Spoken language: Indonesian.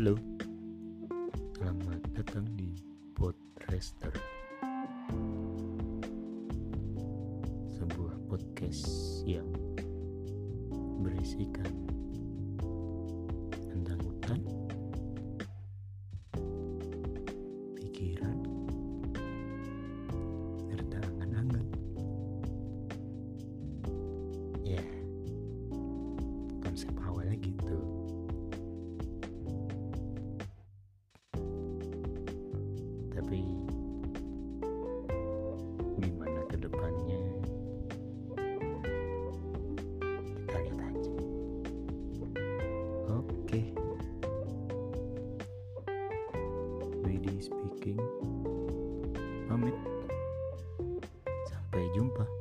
Halo, selamat datang di Podrester Sebuah podcast yang berisikan tentang hutan Pikiran Serta angan-angan. Ya, konsep awalnya gitu. Tapi gimana ke depannya kita lihat aja. Oke. Widi speaking. Pamit. Sampai jumpa.